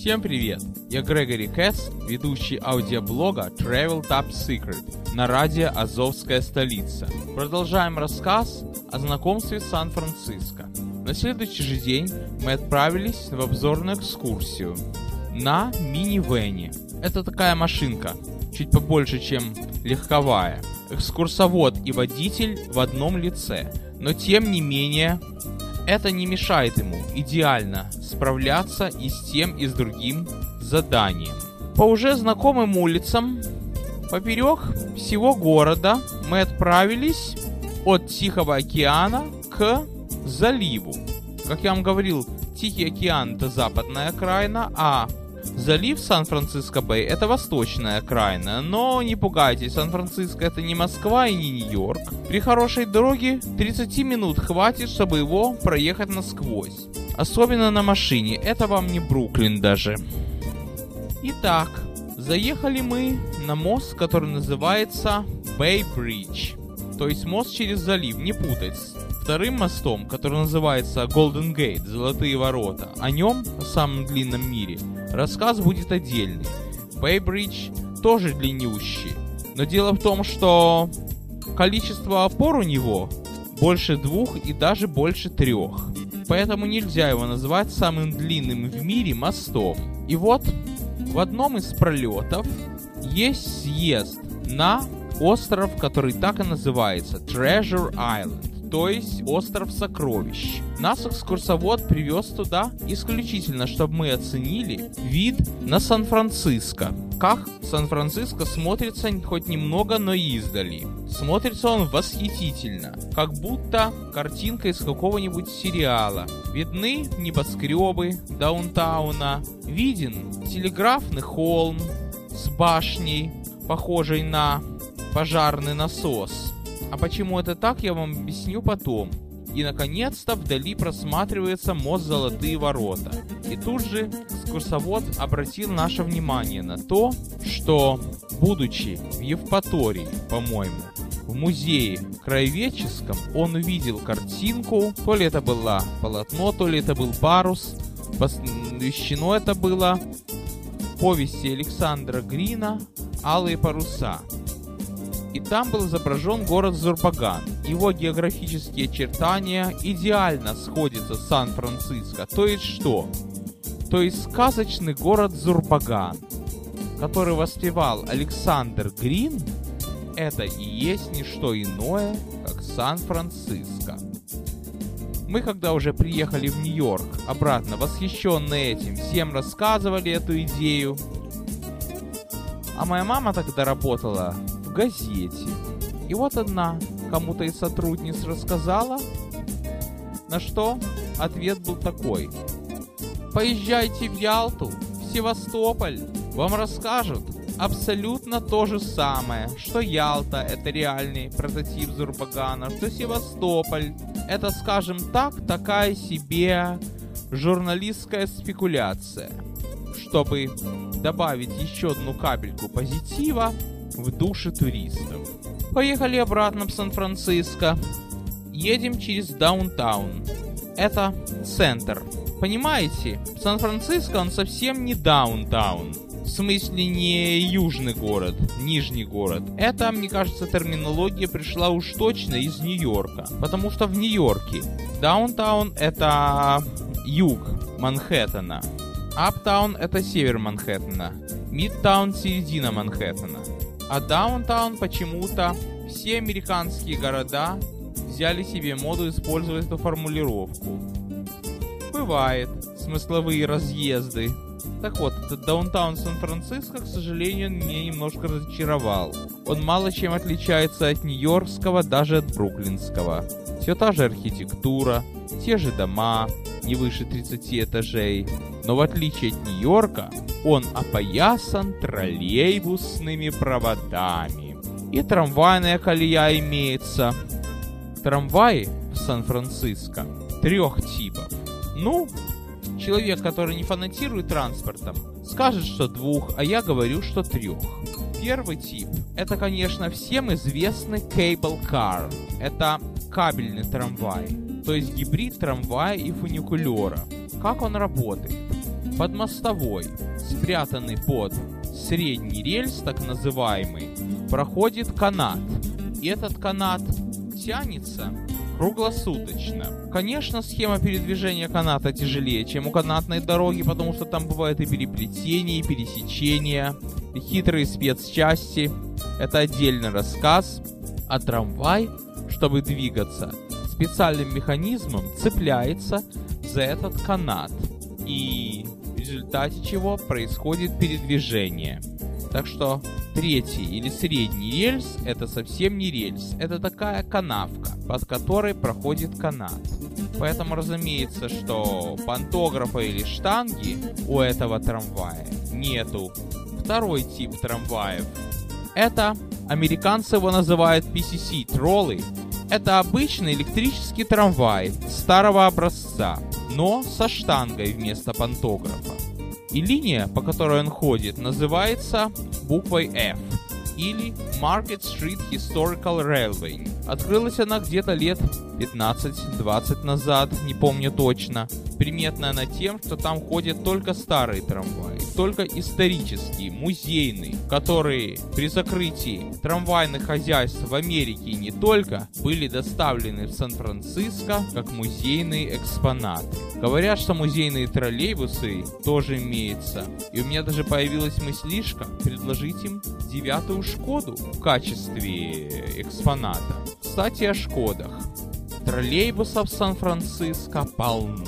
Всем привет! Я Грегори Кэтс, ведущий аудиоблога Travel Top Secret на радио «Азовская столица». Продолжаем рассказ о знакомстве с Сан-Франциско. На следующий же день мы отправились в обзорную экскурсию на мини-вене. Это такая машинка, чуть побольше, чем легковая. Экскурсовод и водитель в одном лице. Но тем не менее, это не мешает ему идеально справляться и с тем, и с другим заданием. По уже знакомым улицам, поперек всего города, мы отправились от Тихого океана к заливу. Как я вам говорил, Тихий океан это западная окраина, а Залив Сан-Франциско-Бэй – это восточная окраина, но не пугайтесь, Сан-Франциско – это не Москва и не Нью-Йорк. При хорошей дороге 30 минут хватит, чтобы его проехать насквозь. Особенно на машине, это вам не Бруклин даже. Итак, заехали мы на мост, который называется Bay Bridge, то есть мост через залив, не путать вторым мостом, который называется Golden Gate, Золотые ворота. О нем, о самом длинном мире, рассказ будет отдельный. Бейбридж тоже длиннющий. Но дело в том, что количество опор у него больше двух и даже больше трех. Поэтому нельзя его назвать самым длинным в мире мостом. И вот в одном из пролетов есть съезд на остров, который так и называется Treasure Island то есть остров сокровищ. Нас экскурсовод привез туда исключительно, чтобы мы оценили вид на Сан-Франциско. Как Сан-Франциско смотрится хоть немного, но издали. Смотрится он восхитительно, как будто картинка из какого-нибудь сериала. Видны небоскребы даунтауна, виден телеграфный холм с башней, похожей на пожарный насос. А почему это так, я вам объясню потом. И, наконец-то, вдали просматривается мост Золотые ворота. И тут же экскурсовод обратил наше внимание на то, что, будучи в Евпатории, по-моему, в музее краеведческом, он увидел картинку, то ли это было полотно, то ли это был парус, посвящено это было повести Александра Грина «Алые паруса» и там был изображен город Зурбаган. Его географические очертания идеально сходятся с Сан-Франциско. То есть что? То есть сказочный город Зурбаган, который воспевал Александр Грин, это и есть не что иное, как Сан-Франциско. Мы, когда уже приехали в Нью-Йорк, обратно восхищенные этим, всем рассказывали эту идею. А моя мама тогда работала газете. И вот одна кому-то из сотрудниц рассказала, на что ответ был такой. Поезжайте в Ялту, в Севастополь, вам расскажут абсолютно то же самое, что Ялта это реальный прототип Зурбагана, что Севастополь это, скажем так, такая себе журналистская спекуляция. Чтобы добавить еще одну капельку позитива, в душе туристов. Поехали обратно в Сан-Франциско. Едем через даунтаун. Это центр. Понимаете, Сан-Франциско он совсем не даунтаун. В смысле не южный город, нижний город. Это, мне кажется, терминология пришла уж точно из Нью-Йорка. Потому что в Нью-Йорке даунтаун это юг Манхэттена. Аптаун это север Манхэттена. Мидтаун середина Манхэттена. А даунтаун почему-то все американские города взяли себе моду использовать эту формулировку. Бывает. Смысловые разъезды. Так вот, этот даунтаун Сан-Франциско, к сожалению, меня немножко разочаровал. Он мало чем отличается от нью-йоркского, даже от бруклинского. Все та же архитектура, те же дома, не выше 30 этажей. Но в отличие от Нью-Йорка, он опоясан троллейбусными проводами. И трамвайная колея имеется. Трамваи в Сан-Франциско трех типов. Ну, человек, который не фанатирует транспортом, скажет, что двух, а я говорю, что трех. Первый тип – это, конечно, всем известный cable car. Это кабельный трамвай, то есть гибрид трамвая и фуникулера. Как он работает? Под мостовой, спрятанный под средний рельс, так называемый, проходит канат. И этот канат тянется круглосуточно. Конечно, схема передвижения каната тяжелее, чем у канатной дороги, потому что там бывают и переплетения, и пересечения, и хитрые спецчасти. Это отдельный рассказ. А трамвай, чтобы двигаться, специальным механизмом цепляется за этот канат. И результате чего происходит передвижение. Так что третий или средний рельс это совсем не рельс, это такая канавка, под которой проходит канат. Поэтому разумеется, что пантографа или штанги у этого трамвая нету. Второй тип трамваев это американцы его называют PCC троллы. Это обычный электрический трамвай старого образца, но со штангой вместо пантографа. И линия, по которой он ходит, называется буквой F или Market Street Historical Railway. Открылась она где-то лет 15-20 назад, не помню точно. Приметна она тем, что там ходят только старые трамваи, только исторические, музейные, которые при закрытии трамвайных хозяйств в Америке не только были доставлены в Сан-Франциско как музейные экспонаты. Говорят, что музейные троллейбусы тоже имеются. И у меня даже появилась мыслишка предложить им девятую Шкоду в качестве экспоната. Кстати, о Шкодах. Троллейбусов в Сан-Франциско полно.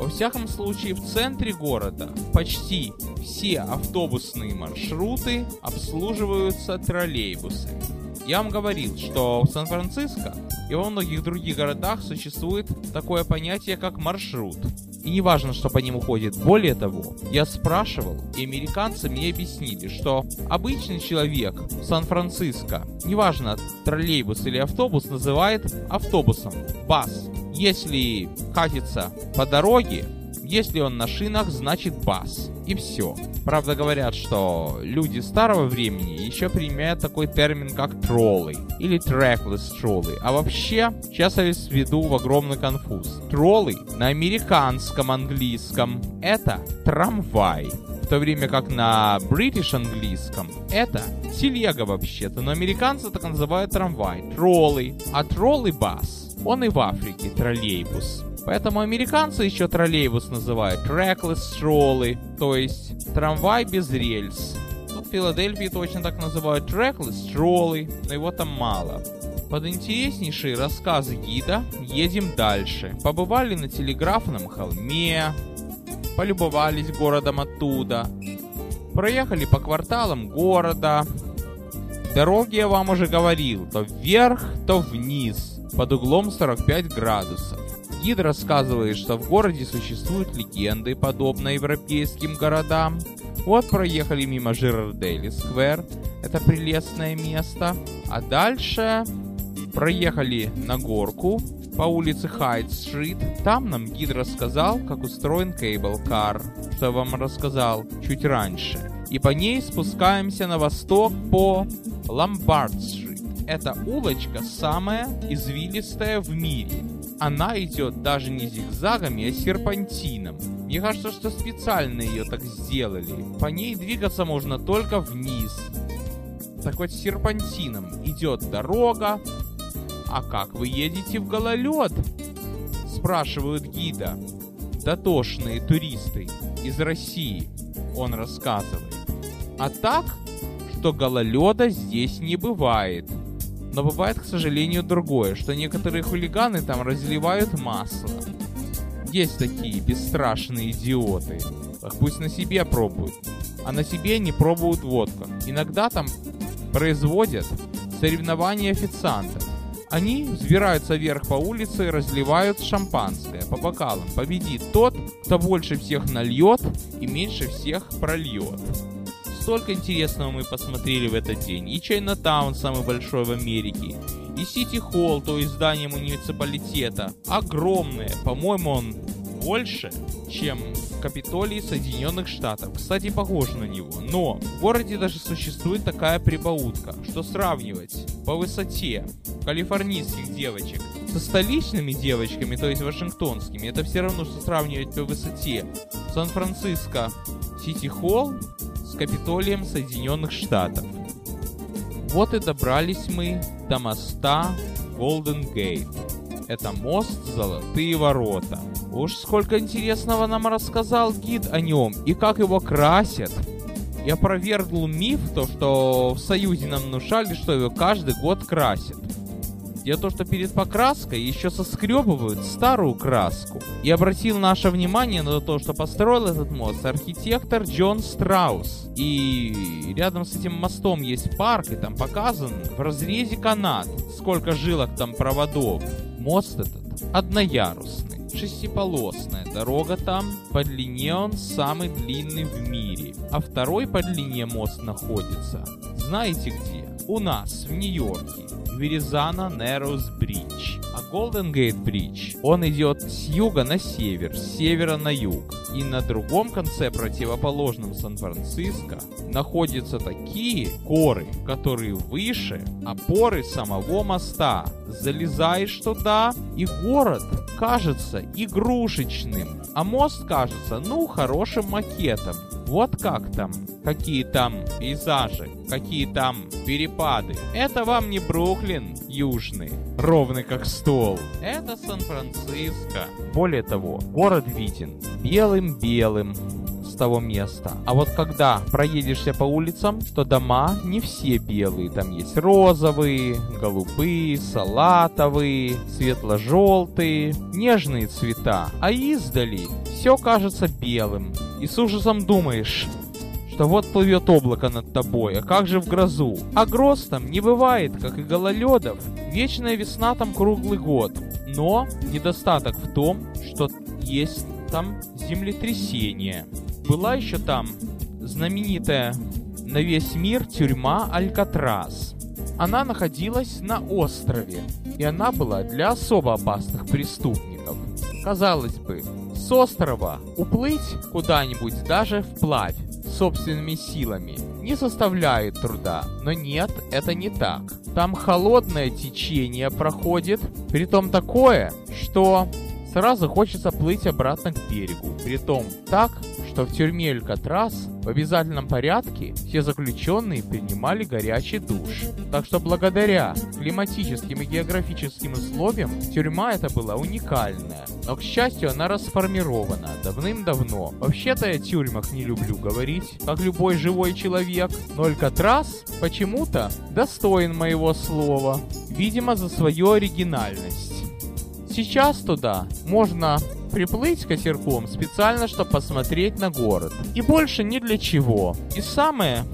Во всяком случае, в центре города почти все автобусные маршруты обслуживаются троллейбусами. Я вам говорил, что в Сан-Франциско и во многих других городах существует такое понятие, как маршрут. И не важно, что по нему ходит. Более того, я спрашивал, и американцы мне объяснили, что обычный человек в Сан-Франциско, неважно, троллейбус или автобус, называет автобусом, бас. Если катится по дороге, если он на шинах, значит бас. И все. Правда говорят, что люди старого времени еще применяют такой термин, как троллы или trackless троллы. А вообще, сейчас я введу в огромный конфуз. Троллы на американском английском это трамвай. В то время как на бритиш английском это телега вообще-то, но американцы так называют трамвай. Троллы. А троллы бас. Он и в Африке троллейбус. Поэтому американцы еще троллейбус называют trackless троллы, то есть трамвай без рельс. Тут в Филадельфии точно так называют trackless троллы, но его там мало. Под интереснейшие рассказы гида едем дальше. Побывали на телеграфном холме, полюбовались городом оттуда, проехали по кварталам города. Дороги я вам уже говорил, то вверх, то вниз, под углом 45 градусов. Гид рассказывает, что в городе существуют легенды, подобно европейским городам. Вот проехали мимо Жирардели Сквер, это прелестное место. А дальше проехали на горку по улице Хайт-стрит. Там нам гид рассказал, как устроен кейбл-кар, что я вам рассказал чуть раньше. И по ней спускаемся на восток по Ломбард-стрит. Эта улочка самая извилистая в мире она идет даже не зигзагами, а серпантином. Мне кажется, что специально ее так сделали. По ней двигаться можно только вниз. Так вот, серпантином идет дорога. А как вы едете в гололед? Спрашивают гида. Дотошные туристы из России. Он рассказывает. А так, что гололеда здесь не бывает. Но бывает, к сожалению, другое, что некоторые хулиганы там разливают масло. Есть такие бесстрашные идиоты. Пусть на себе пробуют. А на себе не пробуют водку. Иногда там производят соревнования официантов. Они взбираются вверх по улице и разливают шампанское по бокалам. Победит тот, кто больше всех нальет и меньше всех прольет. Столько интересного мы посмотрели в этот день. И Чайнатаун самый большой в Америке. И Сити Холл, то есть здание муниципалитета. Огромное. По-моему, он больше, чем Капитолий Соединенных Штатов. Кстати, похож на него. Но в городе даже существует такая прибаутка, что сравнивать по высоте калифорнийских девочек со столичными девочками, то есть вашингтонскими, это все равно, что сравнивать по высоте Сан-Франциско Сити Холл Капитолием Соединенных Штатов. Вот и добрались мы до моста Голден Гейт. Это мост Золотые Ворота. Уж сколько интересного нам рассказал гид о нем и как его красят. Я опровергнул миф, то, что в Союзе нам внушали, что его каждый год красят. В том, что перед покраской еще соскребывают старую краску. И обратил наше внимание на то, что построил этот мост архитектор Джон Страус. И рядом с этим мостом есть парк, и там показан в разрезе канат, сколько жилок там проводов. Мост этот одноярусный шестиполосная дорога там, по длине он самый длинный в мире, а второй по длине мост находится, знаете где? У нас, в Нью-Йорке, Веризана Нерус Бридж. А Голден Гейт Бридж, он идет с юга на север, с севера на юг. И на другом конце, противоположном Сан-Франциско, находятся такие горы, которые выше опоры самого моста. Залезаешь туда, и город кажется игрушечным, а мост кажется, ну, хорошим макетом. Вот как там, какие там пейзажи, какие там перепады. Это вам не Бруклин южный, ровный как стол. Это Сан-Франциско. Более того, город виден белым-белым, того места. А вот когда проедешься по улицам, то дома не все белые. Там есть розовые, голубые, салатовые, светло-желтые, нежные цвета. А издали все кажется белым. И с ужасом думаешь, что вот плывет облако над тобой, а как же в грозу? А гроз там не бывает, как и гололедов. Вечная весна там круглый год. Но недостаток в том, что есть там землетрясение. Была еще там знаменитая на весь мир тюрьма Алькатрас. Она находилась на острове, и она была для особо опасных преступников. Казалось бы, с острова уплыть куда-нибудь даже вплавь собственными силами не составляет труда. Но нет, это не так. Там холодное течение проходит, притом такое, что сразу хочется плыть обратно к берегу. Притом так, что в тюрьме Алькатрас в обязательном порядке все заключенные принимали горячий душ. Так что благодаря климатическим и географическим условиям тюрьма эта была уникальная. Но, к счастью, она расформирована давным-давно. Вообще-то я тюрьмах не люблю говорить, как любой живой человек, но Алькатрас почему-то достоин моего слова. Видимо, за свою оригинальность. Сейчас туда можно приплыть катерком специально, чтобы посмотреть на город. И больше ни для чего. И самое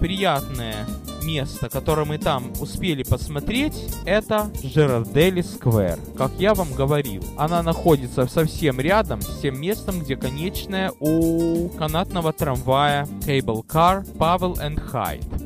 приятное место, которое мы там успели посмотреть, это Жерардели Сквер. Как я вам говорил, она находится совсем рядом с тем местом, где конечная у канатного трамвая Cable Car Pavel and Hyde.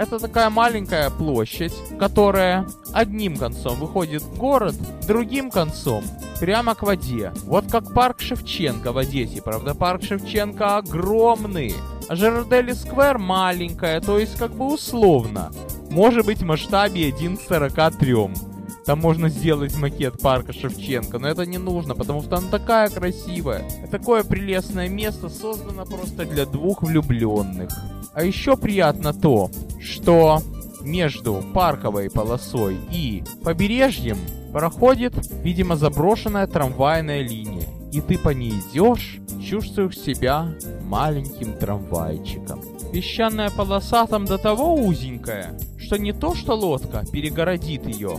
Это такая маленькая площадь, которая одним концом выходит в город, другим концом прямо к воде. Вот как парк Шевченко в Одессе. Правда, парк Шевченко огромный. А Жердели Сквер маленькая, то есть как бы условно. Может быть в масштабе 1 к 43. Там можно сделать макет парка Шевченко, но это не нужно, потому что она такая красивая. Такое прелестное место создано просто для двух влюбленных. А еще приятно то, что между парковой полосой и побережьем проходит, видимо, заброшенная трамвайная линия. И ты по ней идешь, чувствуешь себя маленьким трамвайчиком. Песчаная полоса там до того узенькая, что не то что лодка перегородит ее,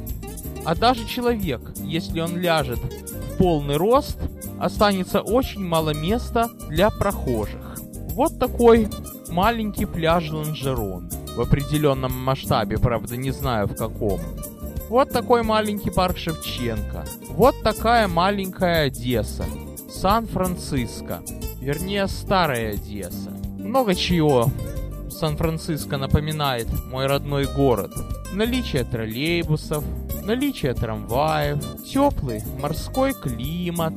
а даже человек, если он ляжет в полный рост, останется очень мало места для прохожих. Вот такой маленький пляж Ланжерон. В определенном масштабе, правда, не знаю в каком. Вот такой маленький парк Шевченко. Вот такая маленькая Одесса. Сан-Франциско. Вернее, старая Одесса. Много чего Сан-Франциско напоминает мой родной город. Наличие троллейбусов, наличие трамваев, теплый морской климат,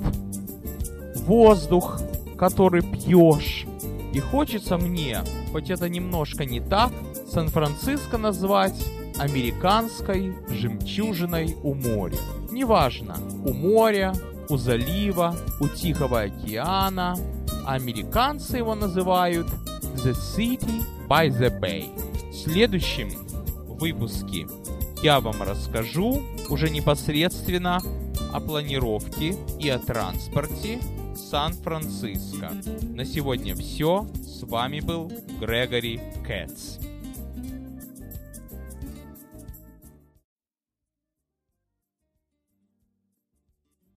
воздух, который пьешь, и хочется мне, хоть это немножко не так, Сан-Франциско назвать американской жемчужиной у моря. Неважно, у моря, у залива, у Тихого океана. Американцы его называют The City by the Bay. В следующем выпуске я вам расскажу уже непосредственно о планировке и о транспорте Сан-Франциско. На сегодня все. С вами был Грегори Кэтс.